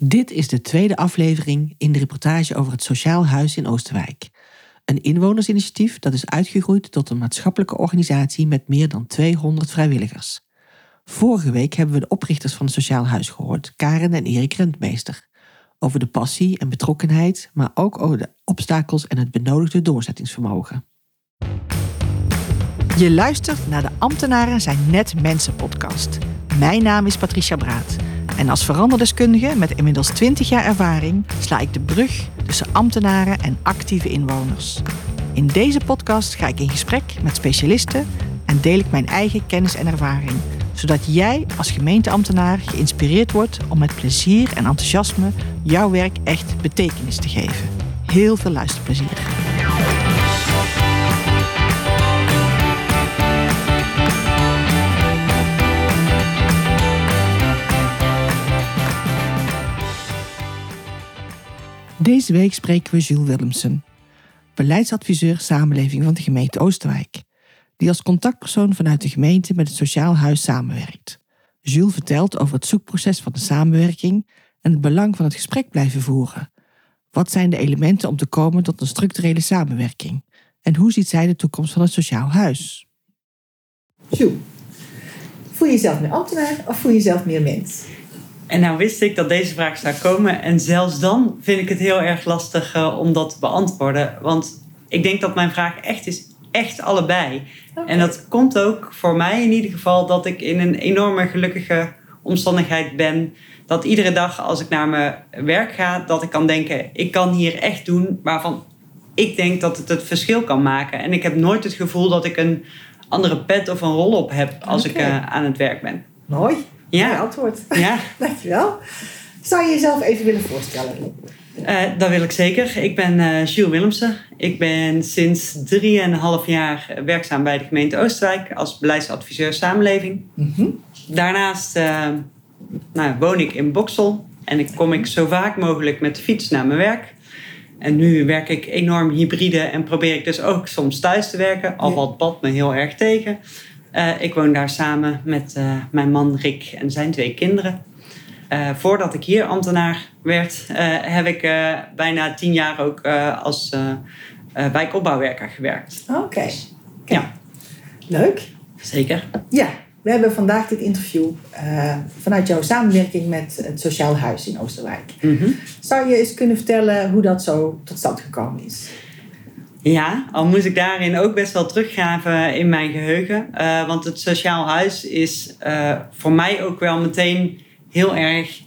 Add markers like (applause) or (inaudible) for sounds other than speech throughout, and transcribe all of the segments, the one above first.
Dit is de tweede aflevering in de reportage over het Sociaal Huis in Oosterwijk. Een inwonersinitiatief dat is uitgegroeid tot een maatschappelijke organisatie met meer dan 200 vrijwilligers. Vorige week hebben we de oprichters van het Sociaal Huis gehoord, Karen en Erik Rentmeester. Over de passie en betrokkenheid, maar ook over de obstakels en het benodigde doorzettingsvermogen. Je luistert naar de Ambtenaren zijn net mensen podcast. Mijn naam is Patricia Braat. En als veranderdeskundige met inmiddels 20 jaar ervaring sla ik de brug tussen ambtenaren en actieve inwoners. In deze podcast ga ik in gesprek met specialisten en deel ik mijn eigen kennis en ervaring, zodat jij als gemeenteambtenaar geïnspireerd wordt om met plezier en enthousiasme jouw werk echt betekenis te geven. Heel veel luisterplezier. Deze week spreken we Jules Willemsen, beleidsadviseur samenleving van de gemeente Oosterwijk, die als contactpersoon vanuit de gemeente met het Sociaal Huis samenwerkt. Jules vertelt over het zoekproces van de samenwerking en het belang van het gesprek blijven voeren. Wat zijn de elementen om te komen tot een structurele samenwerking? En hoe ziet zij de toekomst van het Sociaal Huis? Jules, voel je jezelf meer ambtenaar of voel je jezelf meer mens? En nou wist ik dat deze vraag zou komen. En zelfs dan vind ik het heel erg lastig uh, om dat te beantwoorden. Want ik denk dat mijn vraag echt is, echt allebei. Okay. En dat komt ook voor mij in ieder geval dat ik in een enorme gelukkige omstandigheid ben. Dat iedere dag als ik naar mijn werk ga, dat ik kan denken, ik kan hier echt doen waarvan ik denk dat het het verschil kan maken. En ik heb nooit het gevoel dat ik een andere pet of een rol op heb als okay. ik uh, aan het werk ben. Mooi. Ja. Mooi antwoord. Ja. (laughs) Dankjewel. Zou je jezelf even willen voorstellen? Uh, dat wil ik zeker. Ik ben uh, Jules Willemsen. Ik ben sinds 3,5 jaar werkzaam bij de gemeente Oosterwijk als beleidsadviseur samenleving. Mm -hmm. Daarnaast uh, nou, woon ik in Boksel en ik kom ik zo vaak mogelijk met de fiets naar mijn werk. En nu werk ik enorm hybride en probeer ik dus ook soms thuis te werken. Al valt pad me heel erg tegen. Uh, ik woon daar samen met uh, mijn man Rick en zijn twee kinderen. Uh, voordat ik hier ambtenaar werd, heb ik bijna tien jaar ook als wijkopbouwwerker gewerkt. Oké. Okay. Dus, ja. Leuk. Zeker. Ja, we hebben vandaag dit interview vanuit jouw samenwerking met het Sociaal Huis in Oosterwijk. Mm -hmm. Zou je eens kunnen vertellen hoe dat zo tot stand gekomen is? Ja, al moest ik daarin ook best wel teruggraven in mijn geheugen. Uh, want het Sociaal Huis is uh, voor mij ook wel meteen heel erg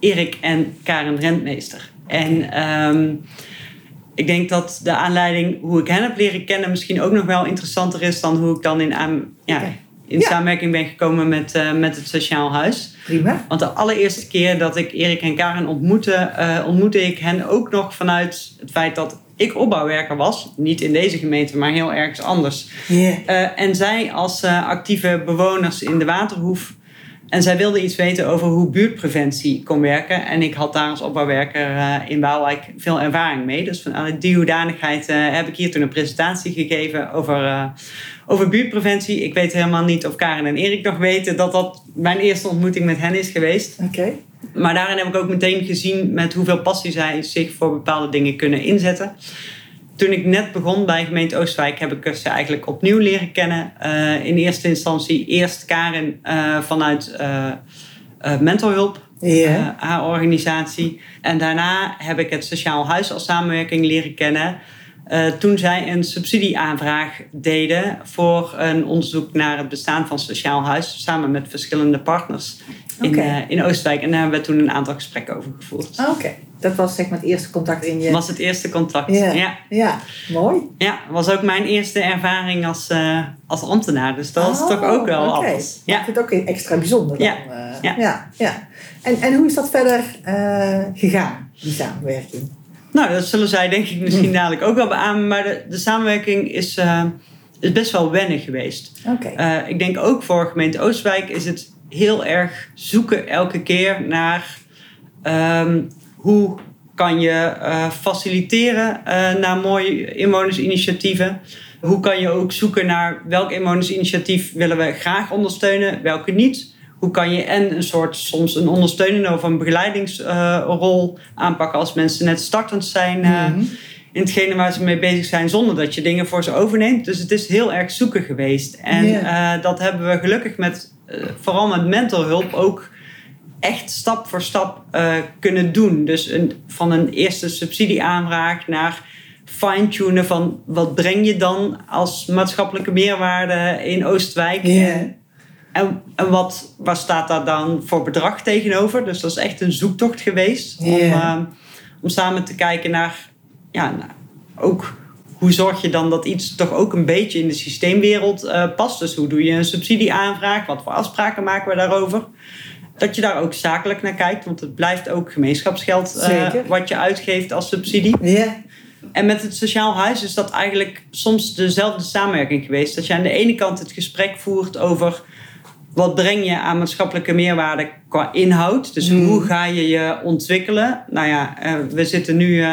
Erik en Karen Rentmeester. En um, ik denk dat de aanleiding hoe ik hen heb leren kennen misschien ook nog wel interessanter is dan hoe ik dan in, ja, in ja. samenwerking ben gekomen met, uh, met het Sociaal Huis. Prima. Want de allereerste keer dat ik Erik en Karen ontmoette, ontmoette ik hen ook nog vanuit het feit dat ik opbouwwerker was. Niet in deze gemeente, maar heel ergens anders. Yeah. Uh, en zij als uh, actieve bewoners in de Waterhoef. En zij wilde iets weten over hoe buurtpreventie kon werken. En ik had daar als opbouwwerker uh, in Waalwijk veel ervaring mee. Dus vanuit die hoedanigheid heb ik hier toen een presentatie gegeven over, over buurtpreventie. Ik weet helemaal niet of Karen en Erik nog weten dat dat mijn eerste ontmoeting met hen is geweest. Oké. Okay. Maar daarin heb ik ook meteen gezien met hoeveel passie zij zich voor bepaalde dingen kunnen inzetten. Toen ik net begon bij gemeente Oostwijk heb ik ze eigenlijk opnieuw leren kennen. Uh, in eerste instantie eerst Karen uh, vanuit uh, mentorhulp, yeah. haar organisatie. En daarna heb ik het Sociaal Huis als samenwerking leren kennen. Toen zij een subsidieaanvraag deden voor een onderzoek naar het bestaan van Sociaal Huis, samen met verschillende partners in, okay. uh, in Oostwijk. En daar hebben we toen een aantal gesprekken over gevoerd. Oké, okay. dat was zeg maar het eerste contact in je... was het eerste contact, yeah. ja. Ja, mooi. Ja, was ook mijn eerste ervaring als, uh, als ambtenaar. Dus dat was oh, toch ook wel okay. anders. Ja. Ik vind het ook extra bijzonder dan. Ja. ja. ja. ja. En, en hoe is dat verder gegaan, die samenwerking? Nou, dat zullen zij denk ik misschien dadelijk ook wel beamen. Maar de, de samenwerking is, is best wel wennig geweest. Uh, ik denk ook voor gemeente Oostwijk is het heel erg zoeken elke keer naar um, hoe kan je uh, faciliteren naar mooie inwonersinitiatieven. Hoe kan je ook zoeken naar welk inwonersinitiatief willen we graag ondersteunen, welke niet. hoe kan je en een soort soms een ondersteunende of een begeleidingsrol aanpakken als mensen net startend zijn Mhm. in hetgene waar ze mee bezig zijn, zonder dat je dingen voor ze overneemt. Dus het is heel erg zoeken geweest. En eh, dat hebben we gelukkig met, eh, vooral met mental hulp, ook echt stap voor stap eh, kunnen doen. Dus een, van een eerste subsidieaanvraag naar fine-tunen van wat breng je dan als maatschappelijke meerwaarde in Oostwijk. En, en, wat, waar staat daar dan voor bedrag tegenover? Dus dat is echt een zoektocht geweest. Om, eh, om samen te kijken naar, ja, nou, ook hoe zorg je dan dat iets toch ook een beetje in de systeemwereld eh, past. Dus hoe doe je een subsidieaanvraag? Wat voor afspraken maken we daarover? Dat je daar ook zakelijk naar kijkt, want het blijft ook gemeenschapsgeld eh, wat je uitgeeft als subsidie. Ja. En met het sociaal huis is dat eigenlijk soms dezelfde samenwerking geweest. Dat je aan de ene kant het gesprek voert over wat breng je aan maatschappelijke meerwaarde qua inhoud. Dus Mm. hoe ga je je ontwikkelen? Nou ja, eh, we zitten nu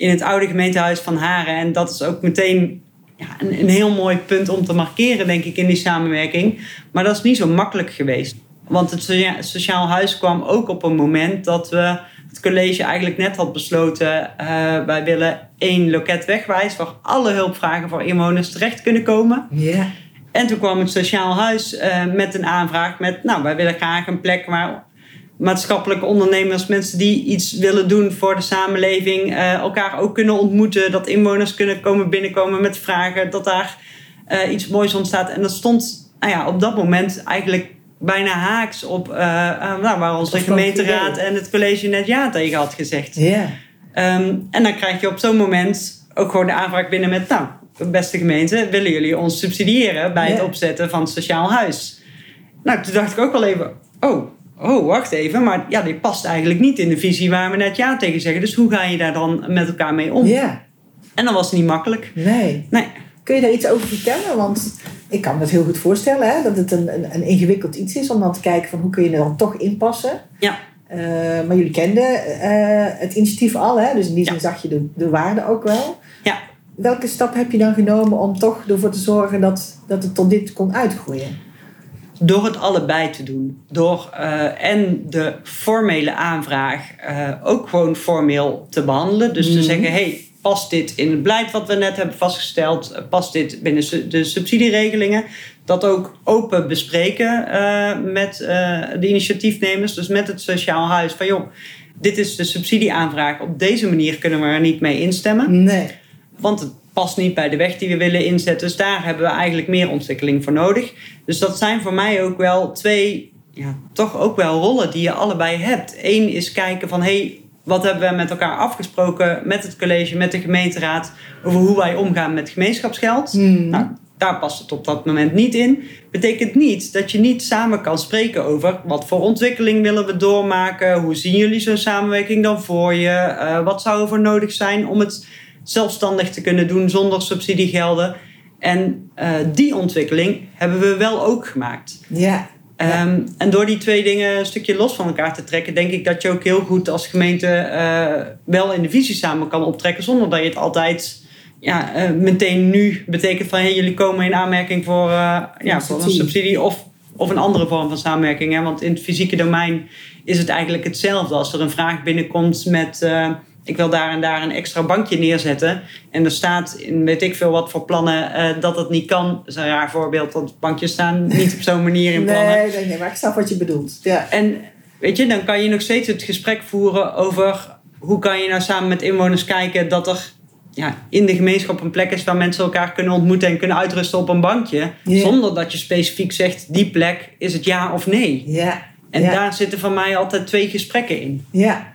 in het oude gemeentehuis van Haren. En dat is ook meteen ja, een, een heel mooi punt om te markeren, denk ik, in die samenwerking. Maar dat is niet zo makkelijk geweest. Want het socia- sociaal huis kwam ook op een moment dat we het college eigenlijk net had besloten. eh, wij willen één loket wegwijs waar alle hulpvragen voor inwoners terecht kunnen komen. Ja. En toen kwam het sociaal huis eh, met een aanvraag met, nou, wij willen graag een plek waar maatschappelijke ondernemers, mensen die iets willen doen voor de samenleving, eh, elkaar ook kunnen ontmoeten, dat inwoners kunnen komen binnenkomen met vragen, dat daar eh, iets moois ontstaat. En dat stond nou ja, op dat moment eigenlijk bijna haaks op eh, nou, waar onze Dat gemeenteraad en het college net ja tegen had gezegd. Ja. Ehm, en dan krijg je op zo'n moment ook gewoon de aanvraag binnen met... nou, beste gemeente, willen jullie ons subsidiëren... bij het opzetten van het sociaal huis? Nou, toen dacht ik ook wel even... oh, oh, wacht even, maar ja, dit past eigenlijk niet in de visie... waar we net ja tegen zeggen. Dus hoe ga je daar dan met elkaar mee om? Ja. En dat was niet makkelijk. Nee. Nee, Kun je daar iets over vertellen? Want ik kan me dat heel goed voorstellen, hè? dat het een, een, een ingewikkeld iets is om dan te kijken van hoe kun je er dan toch inpassen. ja. Eh, maar jullie kenden eh, het initiatief al, hè? dus in die zin Ja. zag je de, de waarde ook wel. Ja. Welke stap heb je dan genomen om toch ervoor te zorgen dat, dat het tot dit kon uitgroeien? Door het allebei te doen. Door eh, en de formele aanvraag eh, ook gewoon formeel te behandelen. Dus te Mhm. zeggen, hey, past dit in het beleid wat we net hebben vastgesteld? Eh, Past dit binnen de subsidieregelingen? Dat ook open bespreken met de initiatiefnemers. Dus met het sociaal huis. Van joh, dit is de subsidieaanvraag. Op deze manier kunnen we er niet mee instemmen. Nee. Want het past niet bij de weg die we willen inzetten. Dus daar hebben we eigenlijk meer ontwikkeling voor nodig. Dus dat zijn voor mij ook wel twee, ja, toch ook wel rollen die je allebei hebt. Eén is kijken van, hé, hey, wat hebben we met elkaar afgesproken met het college, met de gemeenteraad, over hoe wij omgaan met gemeenschapsgeld. Hmm. Nou, daar past het op dat moment niet in. Betekent niet dat je niet samen kan spreken over wat voor ontwikkeling willen we doormaken, hoe zien jullie zo'n samenwerking dan voor je, Eh, wat zou er voor nodig zijn om het zelfstandig te kunnen doen zonder subsidiegelden. En eh, die ontwikkeling hebben we wel ook gemaakt. Ja. Ehm, en door die twee dingen een stukje los van elkaar te trekken, denk ik dat je ook heel goed als gemeente eh, wel in de visie samen kan optrekken, zonder dat je het altijd ja, eh, meteen nu betekent van hey, jullie komen in aanmerking voor, ja, voor een subsidie. of, of een andere vorm van samenwerking. Hè? Want in het fysieke domein is het eigenlijk hetzelfde. Als er een vraag binnenkomt met ik wil daar en daar een extra bankje neerzetten. En er staat in weet ik veel wat voor plannen eh, dat het niet kan. Dat is een raar voorbeeld, want bankjes staan niet op zo'n manier in plannen. Nee, nee, nee, maar ik snap wat je bedoelt. Ja. En weet je, dan kan je nog steeds het gesprek voeren over hoe kan je nou samen met inwoners kijken dat er ja, in de gemeenschap een plek is waar mensen elkaar kunnen ontmoeten en kunnen uitrusten op een bankje. Zonder dat je specifiek zegt, die plek is het ja of nee. Ja. En daar zitten van mij altijd twee gesprekken in. Ja,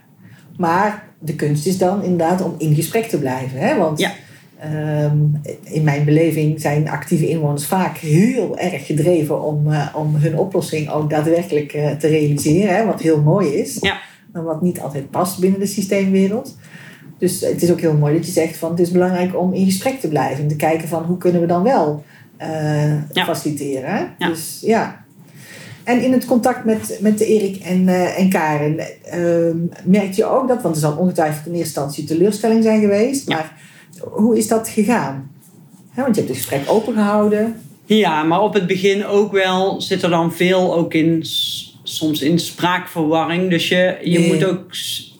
maar de kunst is dan inderdaad om in gesprek te blijven. Hè? Want Ja. ehm, in mijn beleving zijn actieve inwoners vaak heel erg gedreven om, eh, om hun oplossing ook daadwerkelijk eh, te realiseren. Hè? Wat heel mooi is, Ja. maar wat niet altijd past binnen de systeemwereld. Dus het is ook heel mooi dat je zegt van het is belangrijk om in gesprek te blijven. En te kijken van hoe kunnen we dan wel eh, Ja. faciliteren. Dus ja, en in het contact met, met Erik en, eh, en Karen, ehm merkte je ook dat, want er zal ongetwijfeld in eerste instantie teleurstelling zijn geweest, Ja. maar hoe is dat gegaan? Want je hebt het gesprek open gehouden. Ja, maar op het begin ook wel zit er dan veel ook in, soms in spraakverwarring. Dus je, je Nee. moet ook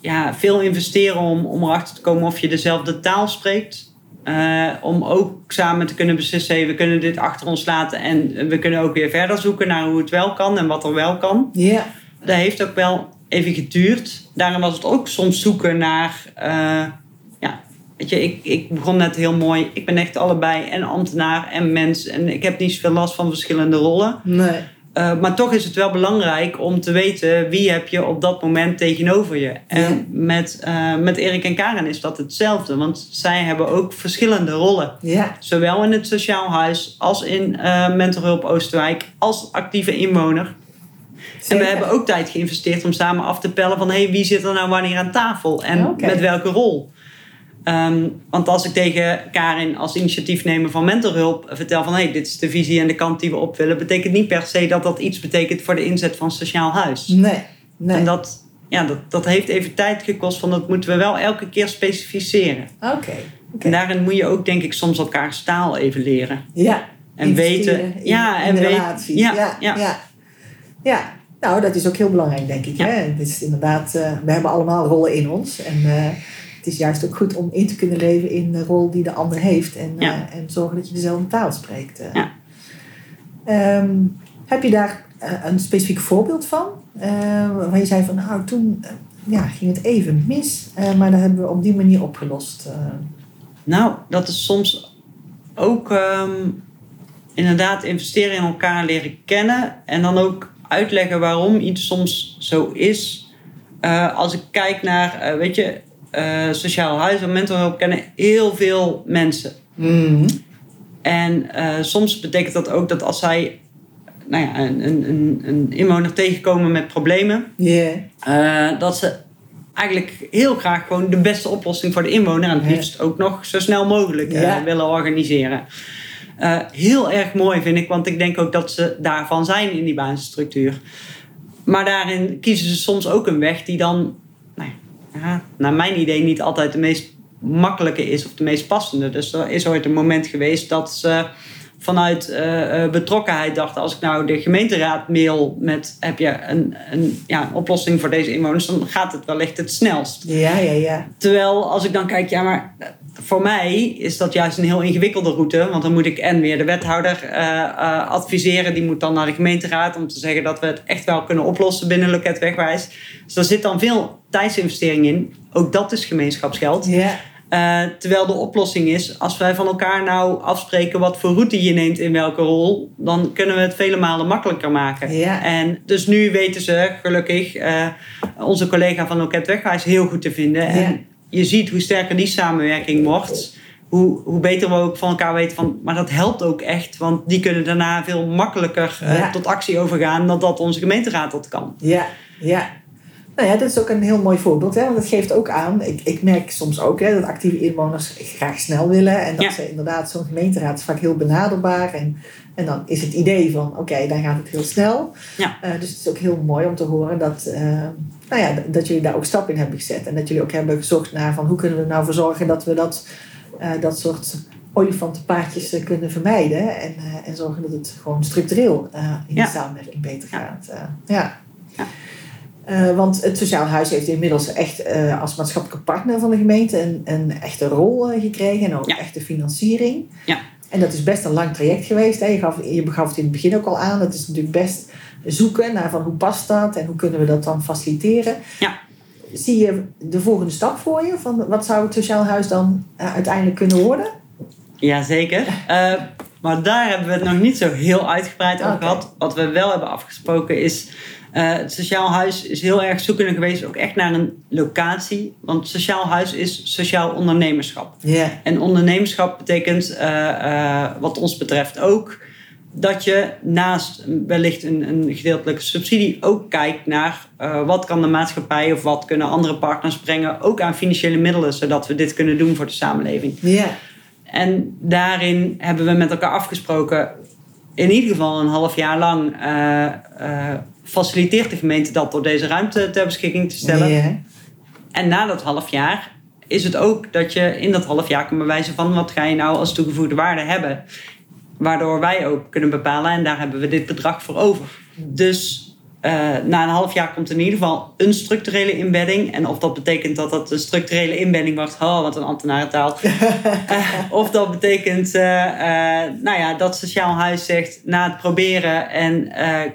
ja, veel investeren om, om erachter te komen of je dezelfde taal spreekt. Eh, om ook samen te kunnen beslissen, hey, we kunnen dit achter ons laten en we kunnen ook weer verder zoeken naar hoe het wel kan en wat er wel kan. Ja. Dat heeft ook wel even geduurd. Daarom was het ook soms zoeken naar. eh, ja, weet je, ik, ik begon net heel mooi. Ik ben echt allebei en ambtenaar en mens. En ik heb niet zoveel last van verschillende rollen. Nee. Eh, maar toch is het wel belangrijk om te weten wie heb je op dat moment tegenover je. En Ja. met, eh, met Erik en Karen is dat hetzelfde. Want zij hebben ook verschillende rollen. Ja. Zowel in het sociaal huis als in eh mentorhulp Oosterwijk als actieve inwoner. En we hebben ook tijd geïnvesteerd om samen af te pellen van hey, wie zit er nou wanneer aan tafel en met welke rol. Ehm, want als ik tegen Karin als initiatiefnemer van mentorhulp vertel van hey, dit is de visie en de kant die we op willen, betekent niet per se dat dat iets betekent voor de inzet van sociaal huis. Nee. Nee. En dat, ja, dat, dat heeft even tijd gekost, van dat moeten we wel elke keer specificeren. Oké. En daarin moet je ook denk ik soms elkaars taal even leren. Ja. En weten- in- ja, en weten- ja, ja. ja. Ja. nou dat is ook heel belangrijk, denk ik. Ja. Hè? Het is inderdaad, eh, we hebben allemaal rollen in ons. En eh, het is juist ook goed om in te kunnen leven in de rol die de ander heeft. En, Ja. eh, en zorgen dat je dezelfde taal spreekt. eh. Ja. Ehm, heb je daar eh, een specifiek voorbeeld van? Waar je zei van, nou toen ja, ging het even mis. maar dat hebben we op die manier opgelost. Nou, dat is soms ook ehm, inderdaad investeren in elkaar leren kennen en dan ook uitleggen waarom iets soms zo is. Als ik kijk naar, weet je, eh, sociaal huis en mentalhulp kennen heel veel mensen. En eh, soms betekent dat ook dat als zij nou ja, een, een, een, een inwoner tegenkomen met problemen, eh, dat ze eigenlijk heel graag gewoon de beste oplossing voor de inwoner en het liefst ook nog zo snel mogelijk willen organiseren. Heel erg mooi vind ik, want ik denk ook dat ze daarvan zijn in die basisstructuur. Maar daarin kiezen ze soms ook een weg die dan, naar mijn idee, niet altijd de meest makkelijke is of de meest passende. Dus er is ooit een moment geweest dat ze vanuit eh, betrokkenheid dachten: als ik nou de gemeenteraad mail met heb je een, een, ja, een oplossing voor deze inwoners, dan gaat het wellicht het snelst. Ja, ja, ja. Terwijl als ik dan kijk, ja, maar eh, voor mij is dat juist een heel ingewikkelde route. Want dan moet ik en weer de wethouder adviseren. Die moet dan naar de gemeenteraad om te zeggen dat we het echt wel kunnen oplossen binnen loket wegwijs. Dus er zit dan veel tijdsinvestering in. Ook dat is gemeenschapsgeld. Ja, Eh, terwijl de oplossing is, als wij van elkaar nou afspreken wat voor route je neemt in welke rol, dan kunnen we het vele malen makkelijker maken. Ja. En dus nu weten ze gelukkig eh, onze collega van Loket Wegwijs heel goed te vinden. Ja. En je ziet hoe sterker die samenwerking wordt, hoe, hoe beter we ook van elkaar weten van, maar dat helpt ook echt, want die kunnen daarna veel makkelijker eh, tot actie overgaan dan dat onze gemeenteraad dat kan. ja, ja. Nou ja, dat is ook een heel mooi voorbeeld. Hè? Want het geeft ook aan, ik, ik merk soms ook hè, dat actieve inwoners graag snel willen. En dat Ja. ze inderdaad, zo'n gemeenteraad is vaak heel benaderbaar. En, en dan is het idee van, oké, dan gaat het heel snel. Ja. Eh, dus het is ook heel mooi om te horen dat, eh, nou ja, dat jullie daar ook stap in hebben gezet. En dat jullie ook hebben gezocht naar van, hoe kunnen we nou voor zorgen dat we dat, eh, dat soort olifantenpaadjes eh, kunnen vermijden. En, en zorgen dat het gewoon structureel in Ja. de samenwerking beter gaat. Ja. Eh, want het Sociaal Huis heeft inmiddels echt eh, als maatschappelijke partner van de gemeente een, een echte rol eh, gekregen en ook Ja. echte financiering. Ja. En dat is best een lang traject geweest. Hè. Je, gaf, je begaf het in het begin ook al aan. Het is natuurlijk best zoeken naar van hoe past dat en hoe kunnen we dat dan faciliteren. Ja. Zie je de volgende stap voor je? Van wat zou het Sociaal Huis dan uiteindelijk kunnen worden? Jazeker. Maar daar hebben we het nog niet zo heel uitgebreid over gehad. Wat we wel hebben afgesproken is... eh, het Sociaal Huis is heel erg zoekende geweest, ook echt naar een locatie. Want Sociaal Huis is sociaal ondernemerschap. En ondernemerschap betekent, eh, eh, wat ons betreft ook, dat je naast wellicht een, een gedeeltelijke subsidie ook kijkt naar wat kan de maatschappij of wat kunnen andere partners brengen, ook aan financiële middelen, zodat we dit kunnen doen voor de samenleving. Ja. En daarin hebben we met elkaar afgesproken, in ieder geval een half jaar lang, eh, eh, faciliteert de gemeente dat door deze ruimte ter beschikking te stellen. En na dat half jaar is het ook dat je in dat half jaar kan bewijzen van wat ga je nou als toegevoegde waarde hebben. Waardoor wij ook kunnen bepalen en daar hebben we dit bedrag voor over. Dus uh, na een half jaar komt in ieder geval een structurele inbedding. En of dat betekent dat dat een structurele inbedding wordt, oh, wat een ambtenarentaal. uh, (laughs) of dat betekent uh, nou ja, dat Sociaal Huis zegt, na het proberen en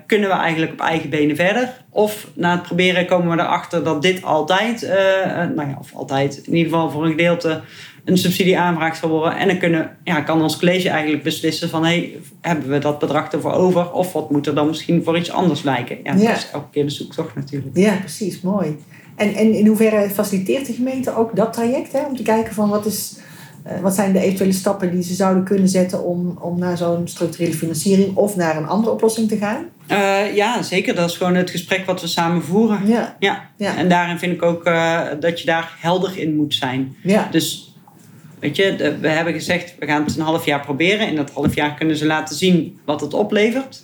kunnen we eigenlijk op eigen benen verder. Of na het proberen komen we erachter dat dit altijd, nou ja, of altijd, in ieder geval voor een gedeelte een subsidieaanvraag zal worden. En dan kunnen, ja, kan ons college eigenlijk beslissen van... Hey, hebben we dat bedrag ervoor over? Of wat moet er dan misschien voor iets anders lijken? Ja, dat is elke keer de zoektocht natuurlijk. Ja, precies. Mooi. En, en in hoeverre faciliteert de gemeente ook dat traject? Hè? Om te kijken van wat, is, uh, wat zijn de eventuele stappen die ze zouden kunnen zetten... om, om naar zo'n structurele financiering of naar een andere oplossing te gaan? Uh, ja, zeker. Dat is gewoon het gesprek wat we samen voeren. Ja. ja. ja. En daarin vind ik ook uh, dat je daar helder in moet zijn. Ja. Dus Weet je, we hebben gezegd, we gaan het een half jaar proberen. In dat half jaar kunnen ze laten zien wat het oplevert.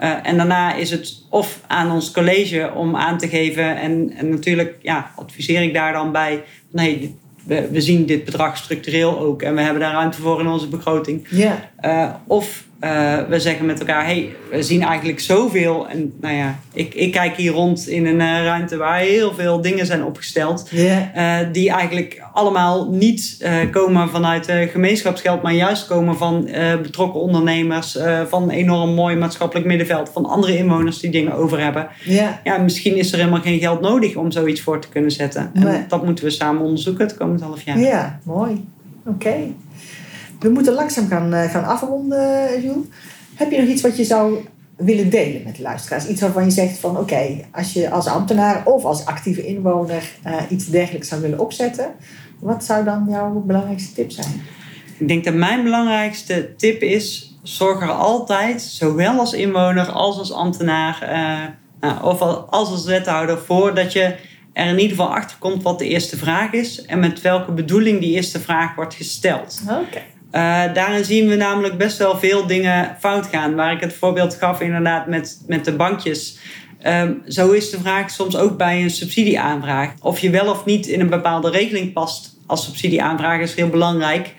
Uh, en daarna is het of aan ons college om aan te geven. En, en natuurlijk ja, adviseer ik daar dan bij. Nee, we, we zien dit bedrag structureel ook. En we hebben daar ruimte voor in onze begroting. Ja. Uh, of uh, we zeggen met elkaar, hey, we zien eigenlijk zoveel. En nou ja, ik, ik kijk hier rond in een uh, ruimte waar heel veel dingen zijn opgesteld. Yeah. Uh, die eigenlijk allemaal niet komen vanuit gemeenschapsgeld, maar juist komen van betrokken ondernemers, van een enorm mooi maatschappelijk middenveld, van andere inwoners die dingen over hebben. Yeah. Ja, misschien is er helemaal geen geld nodig om zoiets voor te kunnen zetten. En dat moeten we samen onderzoeken het komend half jaar. Ja, mooi. Oké. We moeten langzaam gaan, uh, gaan afronden, Jules. Heb je nog iets wat je zou willen delen met de luisteraars? Iets waarvan je zegt van oké, als je als ambtenaar of als actieve inwoner uh, iets dergelijks zou willen opzetten, wat zou dan jouw belangrijkste tip zijn? Ik denk dat mijn belangrijkste tip is: zorg er altijd, zowel als inwoner als als ambtenaar uh, of als als wethouder, voor dat je er in ieder geval achter komt wat de eerste vraag is en met welke bedoeling die eerste vraag wordt gesteld. Oké. Uh, daarin zien we namelijk best wel veel dingen fout gaan. Waar ik het voorbeeld gaf inderdaad met, met de bankjes. Um, zo is de vraag soms ook bij een subsidieaanvraag. Of je wel of niet in een bepaalde regeling past als subsidieaanvraag is heel belangrijk.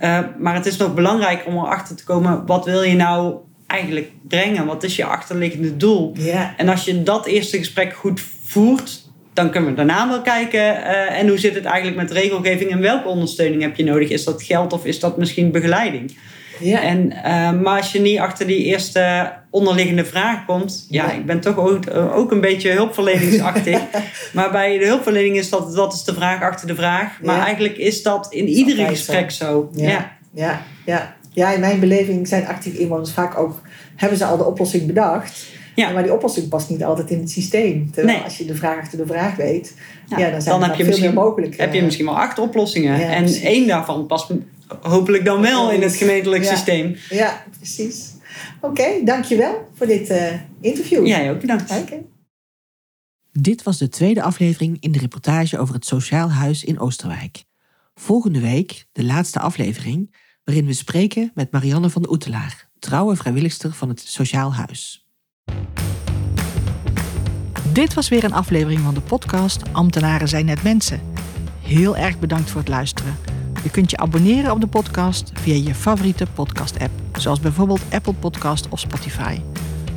Uh, maar het is nog belangrijker om erachter te komen... wat wil je nou eigenlijk brengen? Wat is je achterliggende doel? Yeah. En als je dat eerste gesprek goed voert dan kunnen we daarna wel kijken. Uh, en hoe zit het eigenlijk met regelgeving en welke ondersteuning heb je nodig? Is dat geld of is dat misschien begeleiding? Ja. En, uh, maar als je niet achter die eerste onderliggende vraag komt, ja, ja. ik ben toch ook, ook een beetje hulpverleningsachtig. (laughs) maar bij de hulpverlening is dat, dat is de vraag achter de vraag. Maar ja. eigenlijk is dat in iedere gesprek zo. zo. Ja. Ja. Ja. ja, in mijn beleving zijn actieve inwoners vaak ook, hebben ze al de oplossing bedacht. Ja. Maar die oplossing past niet altijd in het systeem. Terwijl nee. als je de vraag achter de vraag weet, ja, ja dan zijn dan er heb je veel meer mogelijk. Heb je misschien wel acht oplossingen. en precies. één daarvan past hopelijk dan wel in het gemeentelijk systeem. Ja, precies. Oké, okay, dankjewel voor dit uh, interview. Jij ook bedankt. Okay. Dit was de tweede aflevering in de reportage over het Sociaal Huis in Oosterwijk. Volgende week de laatste aflevering, waarin we spreken met Marianne van de Oetelaar, trouwe vrijwilligster van het Sociaal Huis. Dit was weer een aflevering van de podcast Ambtenaren zijn net mensen. Heel erg bedankt voor het luisteren. Je kunt je abonneren op de podcast via je favoriete podcast-app, zoals bijvoorbeeld Apple Podcast of Spotify.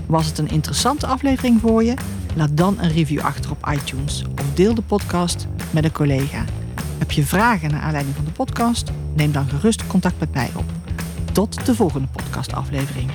Was het een interessante aflevering voor je? Laat dan een review achter op iTunes of deel de podcast met een collega. Heb je vragen naar aanleiding van de podcast? Neem dan gerust contact met mij op. Tot de volgende podcastaflevering.